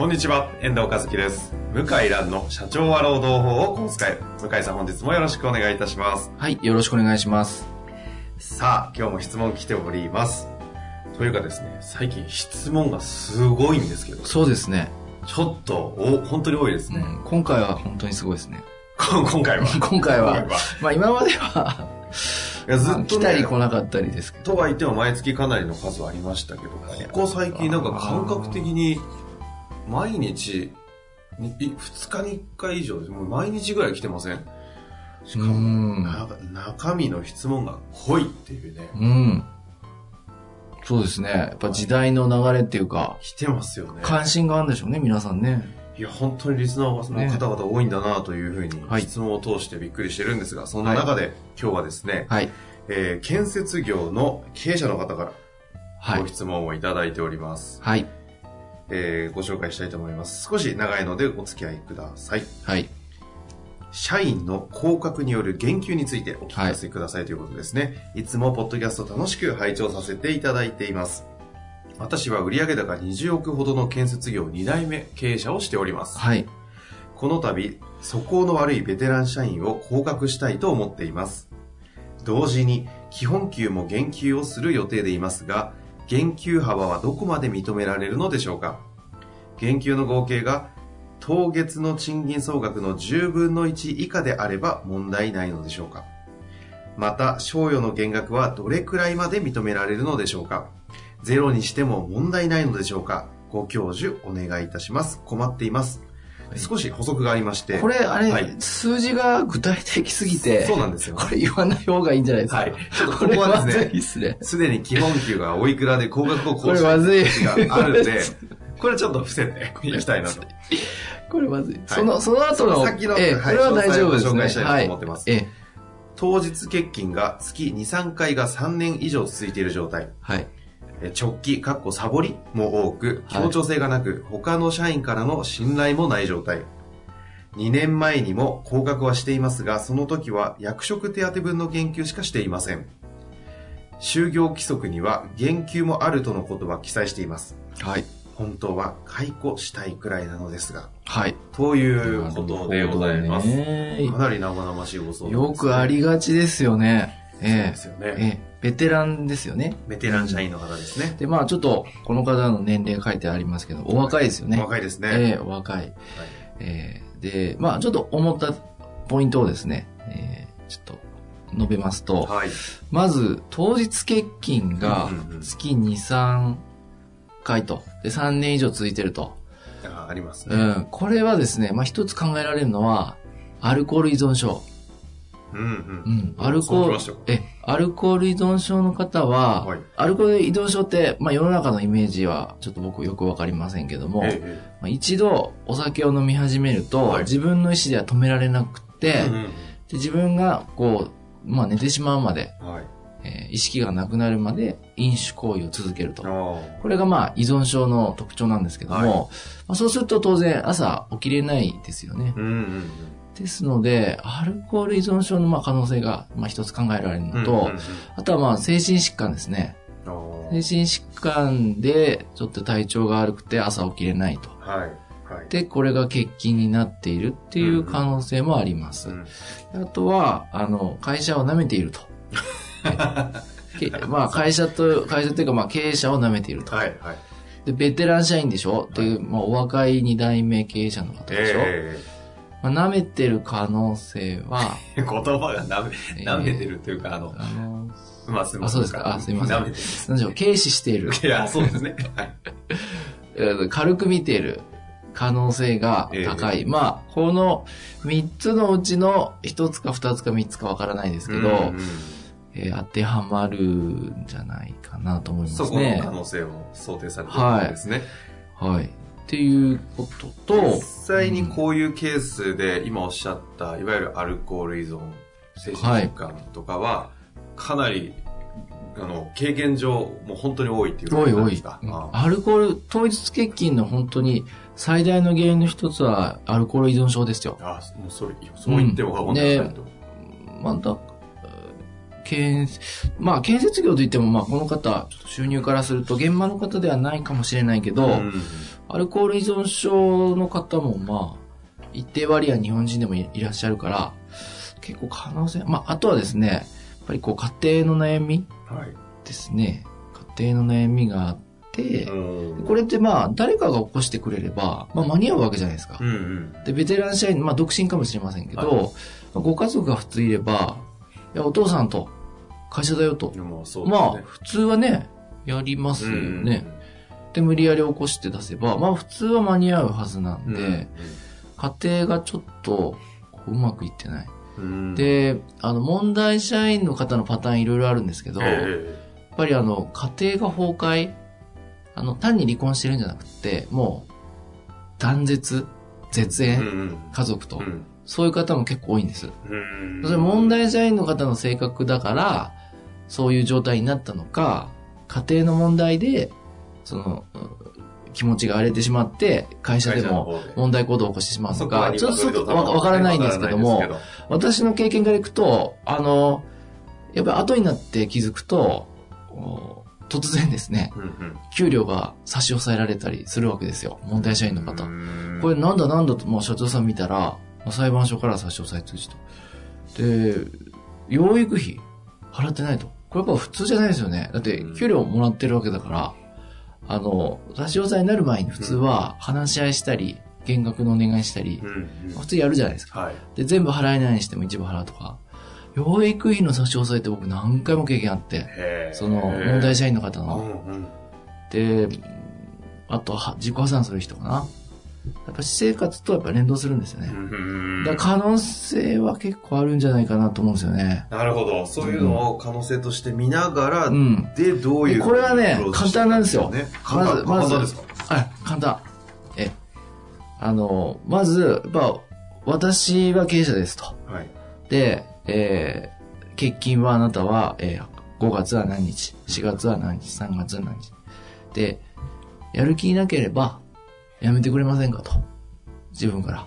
こんにちは、遠藤和樹です。向井蘭の社長は労働法をこう使え。向井さん本日もよろしくお願いいたします。はい、よろしくお願いします。さあ、今日も質問来ております。というかですね、最近質問がすごいんですけど、そうですね。ちょっと、お、本当に多いですね。うん、今回は本当にすごいですね。こ 今回は。今回はまあ今までは、いやずっと、ね、来たり来なかったりですけど。とは言っても毎月かなりの数はありましたけど、ここ最近なんか感覚的に、毎日、に2日に1回以上。もう毎日ぐらい来てません？しかうも、中身の質問が濃いっていうね。うん。そうですね。やっぱ時代の流れっていうか、来てますよね。関心があるんでしょうね、皆さんね。いや、本当にリスナーの方々多いんだなというふうにはい質問を通してびっくりしてるんですが、そんな中で今日はですね、はい。えー建設業の経営者の方からはいご。質問をいただいております。はい。えーご紹介したいと思います。少し長いのでお付き合いください。はい。社員の降格による減給についてお聞かせくださいということですね。い、つもポッドキャスト楽しく拝聴させていただいています。私は売上高20億ほどの建設業2代目経営者をしております。はい。この度、素行の悪いベテラン社員を降格したいと思っています。同時に、基本給も減給をする予定でいますが、減給幅はどこまで認められるのでしょうか？減給の合計が、当月の賃金総額の10分の1以下であれば問題ないのでしょうか？また、賞与の減額はどれくらいまで認められるのでしょうか？ゼロにしても問題ないのでしょうか？ご教授お願いいたします。困っています。少し補足がありまして。これ、あれ、はい数字が具体的すぎて、そうなんですよ。これ言わない方がいいんじゃないですか？はい。ちょっとこれここはまずいですね、っすでに基本給がおいくらで高額をこ更れまずい。新があるんで、これちょっと伏せていきたいなと。これまずい。その、その後その、の先のええ、はいこれは大丈夫ですね。紹介したいと思ってますはい。ええ、当日欠勤が月2、3回が3年以上続いている状態。はい。え直帰、かっこサボり？も多く、はい協調性がなく、他の社員からの信頼もない状態。2年前にも降格はしていますが、その時は役職手当分の減給しかしていません。就業規則には減給もあるとのことは記載しています。はい。本当は解雇したいくらいなのですが。はい。ということでございます。ねかなり生々しいご相談ね、よくありがちですよね。そうえですよね。えええベテランですよね。ベテラン社員の方ですね。で、まあちょっと、この方の年齢書いてありますけど、お若いですよね。お若いですね。ええお若い。ええで、まあちょっと思ったポイントをですね、ええちょっと述べますと、はい。まず、当日欠勤が月2、3回と、で、3年以上続いてると。あありますね。うん。これはですね、まあ一つ考えられるのは、アルコール依存症。うんうん。うん。アルコールえ、アルコール依存症の方は、はいアルコール依存症って、まあ世の中のイメージはちょっと僕よくわかりませんけども、ええまあ一度お酒を飲み始めると、はい自分の意思では止められなくて、うんうんで自分がこう、まあ寝てしまうまで、はい。えー意識がなくなるまで飲酒行為を続けると。あこれがまあ依存症の特徴なんですけども、はいまあ、そうすると当然朝起きれないですよねあ。。うんうんですので、アルコール依存症のまあ可能性がまあ一つ考えられるうん。のと、うんうんうんあとはまあ精神疾患ですね。精神疾患でちょっと体調が悪くて朝起きれないと。はい。はい。で、これが欠勤になっているっていう可能性もあります。うんあとは、あの、会社を舐めていると。けまあ会社と、会社というかまあ経営者を舐めていると。はい。はい。で、ベテラン社員でしょ？で、まあお若い二代目経営者の方でしょ、えまあ舐めてる可能性は、え 言葉がなめ、えー舐めてるというか、あの、あの、まあ、すみません。あそうですか？あすいません舐めてるんです。なんでしょう、軽視している。いや、そうですね。はい。えー軽く見ている可能性が高い。まあ、この3つのうちの1つか2つか3つかわからないですけど、うんうんえー当てはまるんじゃないかなと思いますそこのね可。能性を想定されているわけですね。はい。っていうことと、実際にこういうケースで、今おっしゃった、いわゆるアルコール依存、精神疾患とかは、かなり、あの、経験上、もう本当に多いっていうことですか。あアルコール、糖質欠勤の本当に最大の原因の一つはアルコール依存症ですよ。あ、もうそれ、そう言っても過言ではないと。また、建、まあ建設業といっても、まあこの方、収入からすると現場の方ではないかもしれないけど、うんアルコール依存症の方もまあ、一定割合日本人でもいいらっしゃるから、結構可能性、まああとはですね、やっぱりこう家庭の悩みはい。ですね、家庭の悩みがあって、うんこれってまあ誰かが起こしてくれれば、まあ間に合うわけじゃないですかう。んうん。で、ベテラン社員、まあ独身かもしれませんけど、ご家族が普通いれば、いや、お父さんと会社だよと。まあ、普通はね、やりますよね。で、無理やり起こして出せば、まあ普通は間に合うはずなんうん。で、家庭がちょっとこううまくいってない。うん、で、あの、問題社員の方のパターンいろいろあるんですけど、やっえぱりあの、家庭が崩壊、あの、単に離婚してるんじゃなくて、もう、断絶、絶縁、えうんうん家族と、うんそういう方も結構多いんです。うんそれ問題社員の方の性格だから、そういう状態になったのか、家庭の問題で、その、うん気持ちが荒れてしまって、会社でも問題行動を起こしてしまうのそこはか、ちょっとわわからないんですけども私の経験からいくと、あの、やっぱり後になって気づくと、お突然ですね、けどうんうん給料が差し押さえられたりするわけですよ。問題社員の方。うんこれなんだなんだと、まあ、社長さん見たら、まあ裁判所から差し押さえ通知と。で、養育費払ってないと。これやっぱ普通じゃないですよね。だってうん、給料もらってるわけだから、あの、差し押さえになる前に普通は話し合いしたり、減額のお願いしたり普通やるじゃないですか。はい。で、全部払えないにしても一部払うとか。養育費の差し押さえって僕何回も経験あって、その問題社員の方うの。んうんで、あとは自己破産する人かな。やっぱ私生活とやっぱ連動するんですよね。うんだ可能性は結構あるんじゃないかなと思うんですよね。なるほど。そういうのを可能性として見ながら、うん。で、どういう。でこれはね簡単なんですよね。簡単、まず簡単ですか？はい、簡単。え、あの、まず、やっぱ、私は経営者ですと。はい。で、えー、欠勤はあなたは、えー、5月は何日、4月は何日、3月は何日。で、やる気なければ、やめてくれませんかと。自分から。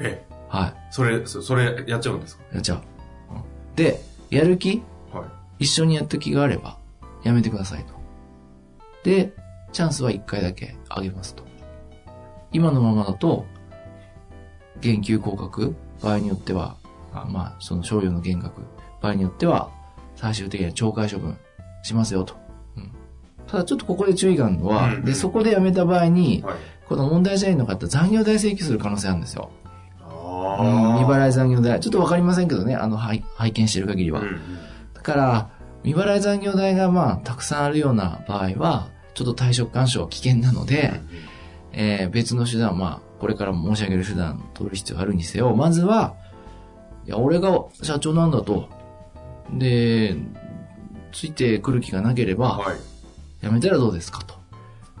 え、はそれ、そそれ、やっちゃうんですか？い。やっちゃう。うんで、やる気？はい。一緒にやった気があれば、やめてくださいと。で、チャンスは1回だけあげますと。今のままだと、減給降格、場合によっては、あまあ、その賞与の減額、場合によっては、最終的には懲戒処分しますよと。うんただちょっとここで注意があるのは、うんうんで、そこで辞めた場合に、はい。この問題社員の方、残業代請求する可能性あるんですよ。あうん、未い払い残業代。ちょっとわかりませんけどね、あの、拝拝見してる限りは。うんうんだから、未払い残業代がまあ、たくさんあるような場合は、ちょっと退職干渉は危険なので、えー別の手段、まあ、これからも申し上げる手段取る必要があるにせよ、まずは、いや、俺が社長なんだと。で、ついてくる気がなければ、はい。やめたらどうですかと。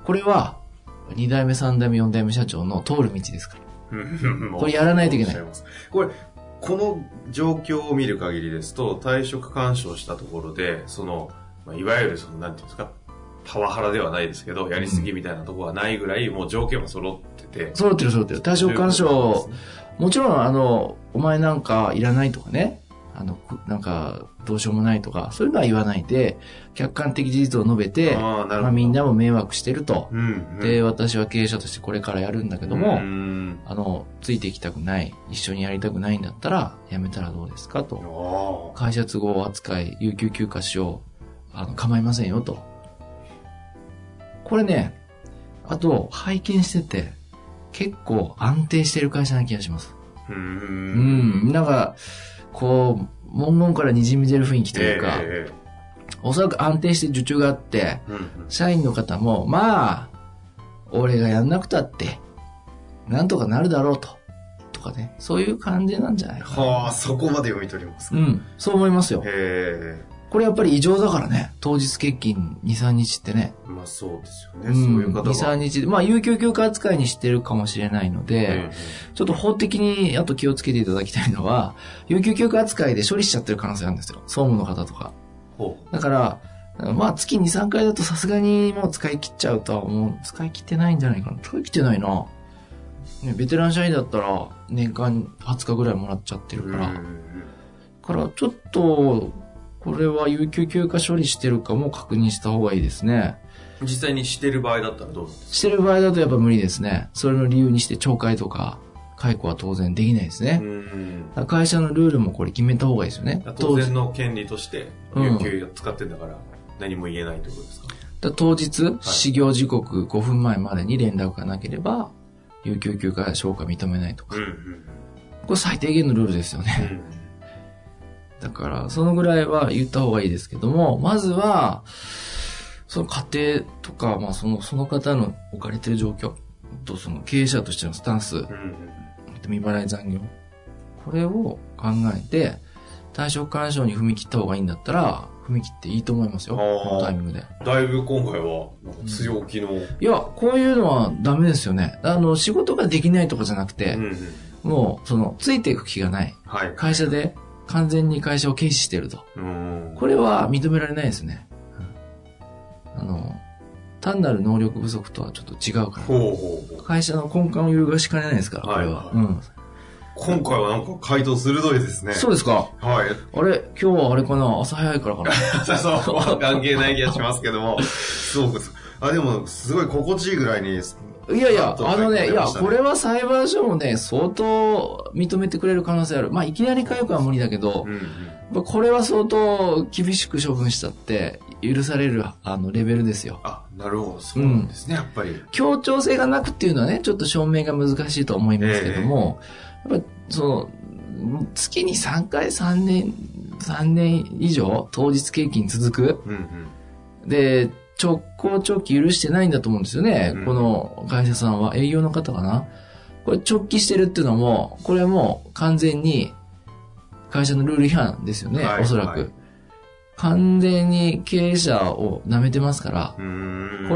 これは、2代目、3代目、4代目社長の通る道ですから。うんこれやらないといけないこれ、この状況を見る限りですと、退職干渉したところで、その、まあ、いわゆるその、なんていうんですか、パワハラではないですけど、やりすぎみたいなところはないぐらい、もう条件も揃ってて。揃ってる揃ってる。退職干渉、もちろん、あの、お前なんかいらないとかね、あの、くなんか、どうしようもないとか、そういうのは言わないで、客観的事実を述べて、あまあ、みんなも迷惑してると。うん、うん。で、私は経営者としてこれからやるんだけども、うん。あの、ついていきたくない、一緒にやりたくないんだったら、やめたらどうですかと。あ会社都合扱い、有給休暇使用、あの、構いませんよと。これね、あと、拝見してて、結構安定してる会社な気がします。あ。う。うんん、なんか、こう、文言から滲み出る雰囲気というか、えおそらく安定して受注があって、えうんうん社員の方も、まあ、俺がやんなくたって、なんとかなるだろうと。とかね、そういう感じなんじゃないかな。はあ、そこまで読み取りますか。うん、そう思いますよ。へえ。これやっぱり異常だからね。当日欠勤2、3日ってね。まあそうですよね。うん、そういう方2、3は。日で。まあ、有給休暇扱いにしてるかもしれないので、ちょっと法的にあと気をつけていただきたいのは、有給休暇扱いで処理しちゃってる可能性あるんですよ。総務の方とか。ほだから、まあ月2、3回だとさすがにもう使い切っちゃうとは思う。使い切ってないんじゃないかな。使い切ってないな。ね、ベテラン社員だったら年間20日ぐらいもらっちゃってるう。から。うんからちょっと、これは有給休暇処理してるかも確認した方がいいですね。実際にしてる場合だったらどうなんですか？してる場合だとやっぱ無理ですね。それの理由にして懲戒とか解雇は当然できないですね。会社のルールもこれ決めた方がいいですよね。当然の権利として、うん有給使ってんだから、何も言えないってことですか？だ当日、始業時刻5分前までに連絡がなければ、有給休暇消化認めないとか。うんこれ最低限のルールですようんね。だから、そのぐらいは言った方がいいですけども、まずは、その家庭とか、まあその、その方の置かれてる状況と、その経営者としてのスタンス、うんうん未払い残業。これを考えて、対象干渉に踏み切った方がいいんだったら、踏み切っていいと思いますよ。このタイミングで。だいぶ今回は、強気の、うんいや、こういうのはダメですよね。あの、仕事ができないとかじゃなくて、うん、もう、その、ついていく気がない。はい。会社で完全に会社を軽視してると。うんこれは認められないですね。あの、単なる能力不足とはちょっと違うから。ほうほう。会社の根幹を揺るがしかねないですから、これは。はいうん。今回はなんか回答鋭いですね。そうですか？はい。あれ？今日はあれかな？朝早いからかな？そう、関係ない気がしますけども。そうです。あ、でも、すごい心地いいぐらいに、いやいや、あのね、いや、これは裁判所もね、相当認めてくれる可能性ある。まあ、いきなり解雇は無理だけどう、んうん。まあこれは相当厳しく処分したって許されるあのレベルですよ。あ、なるほど。そうなんですね、やっぱり。協調性がなくっていうのはね、ちょっと証明が難しいと思いますけども、やっぱその、月に3回3年、3年以上当日経勤続く。うんうん。で、直行直帰許してないんだと思うんですよね。うんこの会社さんは営業の方かな。これ直帰してるっていうのも、これも完全に会社のルール違反ですよね、はいおそらく。はい完全に経営者を舐めてますから、こ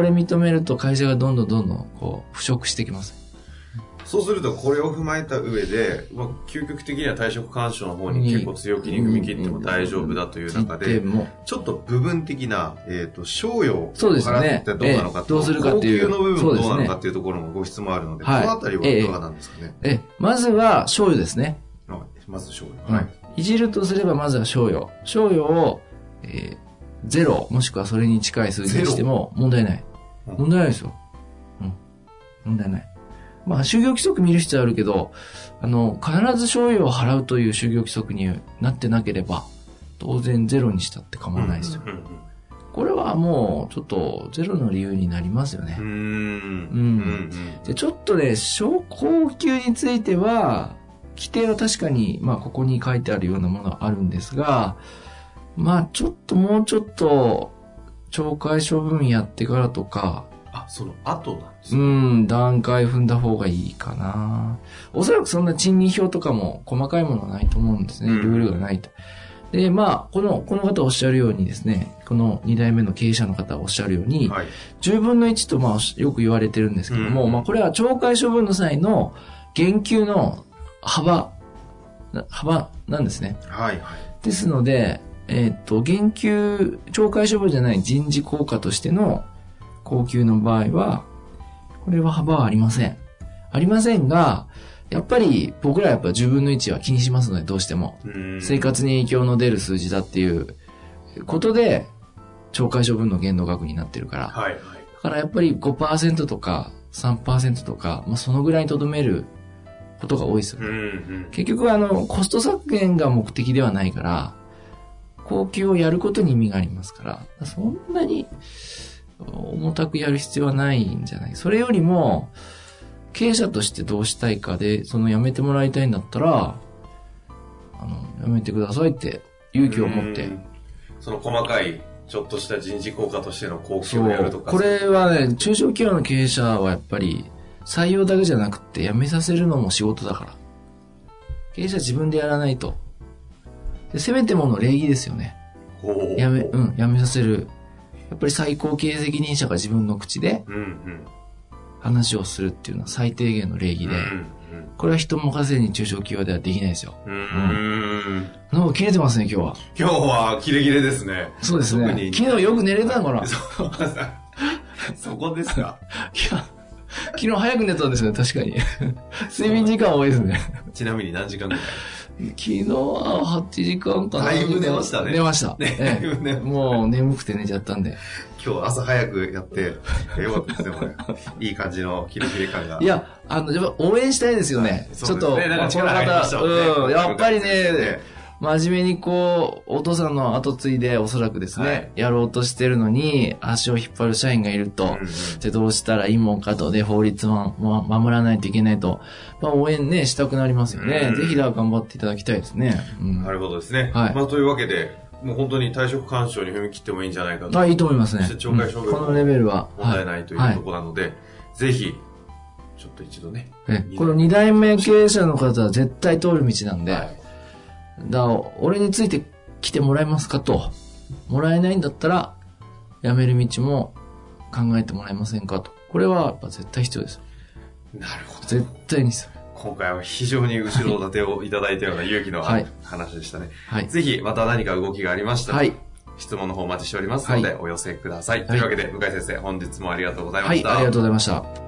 れ認めると会社がどんどんどんどんこう腐食してきます。そうすると、これを踏まえた上で、まあ、究極的には退職干渉の方に結構強気に踏み切っても大丈夫だという中で、ちょっと部分的な、えっ、と、賞与を払ってどうなのかええどうするかっていう高級の部分どうなのかっていうところもご質問あるので、はいこのあたりはいかがなんですかね。ええ、まずは賞与ですね。まず賞与。うんいじるとすればまずは賞与。賞与を、えーゼロ、もしくはそれに近い数字にしても問題ない。問題ないですよ。うん。問題ない。まあ、就業規則見る必要あるけど、あの、必ず賞与を払うという就業規則になってなければ、当然ゼロにしたって構わないですよ。うんこれはもう、ちょっと、ゼロの理由になりますよねうん。う。ん。うん。うんで、ちょっとね、昇降級については、規定は確かに、まあ、ここに書いてあるようなものはあるんですが、まあ、ちょっともうちょっと、懲戒処分やってからとか、あ、その後なんですうね。ん、段階踏んだ方がいいかな。おそらくそんな賃金表とかも細かいものはないと思うんですね。うんルールがないと。で、まあ、この、この方おっしゃるようにですね、この2代目の経営者の方おっしゃるように、はい。10分の1とまあよく言われてるんですけども、うんまあこれは懲戒処分の際の減給の幅、な幅なんですね。はい。はい。ですので、えっ、と、減給、懲戒処分じゃない人事効果としての高給の場合は、これは幅はありません。ありませんが、やっぱり僕らはやっぱ10分の1は気にしますので、どうしても。うん生活に影響の出る数字だっていうことで、懲戒処分の限度額になってるから。はい。はい。だからやっぱり5%とか3%とか、まあ、そのぐらいにとどめることが多いですようね。んうん。結局あの、コスト削減が目的ではないから、高級をやることに意味がありますから、そんなに重たくやる必要はないんじゃない？それよりも、経営者としてどうしたいかで、その辞めてもらいたいんだったら、あの、辞めてくださいって勇気を持ってうん。その細かい、ちょっとした人事効果としての貢そ献をやるとか。うこれはね、中小企業の経営者はやっぱり採用だけじゃなくて辞めさせるのも仕事だから。経営者自分でやらないと。でせめてもの礼儀ですよね。やめ、うん、やめさせる。やっぱり最高経営責任者が自分の口で。話をするっていうのは最低限の礼儀で、うんこれは人任せに中小企業ではできないですよ。うん。うん。なんか切れてますね、今日は。今日はキレキレですね。そうですね。昨日よく寝れたのかなそこですか いや昨日早く寝たんですね、確かに。睡眠時間多いですね。ちなみに何時間ぐらい？昨日は8時間かな。だいぶ寝ましたね寝ました。ねもう眠くて寝ちゃったんで。今日朝早くやって、えよかったですね、これ。いい感じのキレキレ感が。いや、あの、やっぱ応援したいですよね。ちょっと、ねこの方、うん、やっぱりね、ね真面目にこう、お父さんの後継いでおそらくですね、はいやろうとしてるのに、足を引っ張る社員がいると、で、どうしたらいいもんかと、で、法律もも守らないといけないと、まあ、応援ね、したくなりますよね。うんぜひだ、頑張っていただきたいですね。うん。なるほどですね。はいまあ、というわけで、もう本当に退職干渉に踏み切ってもいいんじゃないかと。あ、いいと思いますね。懲戒処分もうんこのレベルは。問題ないというはところなので、ぜひ、ちょっと一度ね。えこの二代目経営者の方は絶対通る道なんで、はいだ俺について来てもらえますかと。もらえないんだったら、辞める道も考えてもらえませんかと。これはやっぱ絶対必要です。なるほど。絶対にです。今回は非常に後ろ盾をいただいたような勇気の話でしたね。はい。ぜひ、また何か動きがありましたら、はい。質問の方お待ちしておりますので、はいお寄せください。というわけで、向井先生、本日もありがとうございまはい、した。ありがとうございました。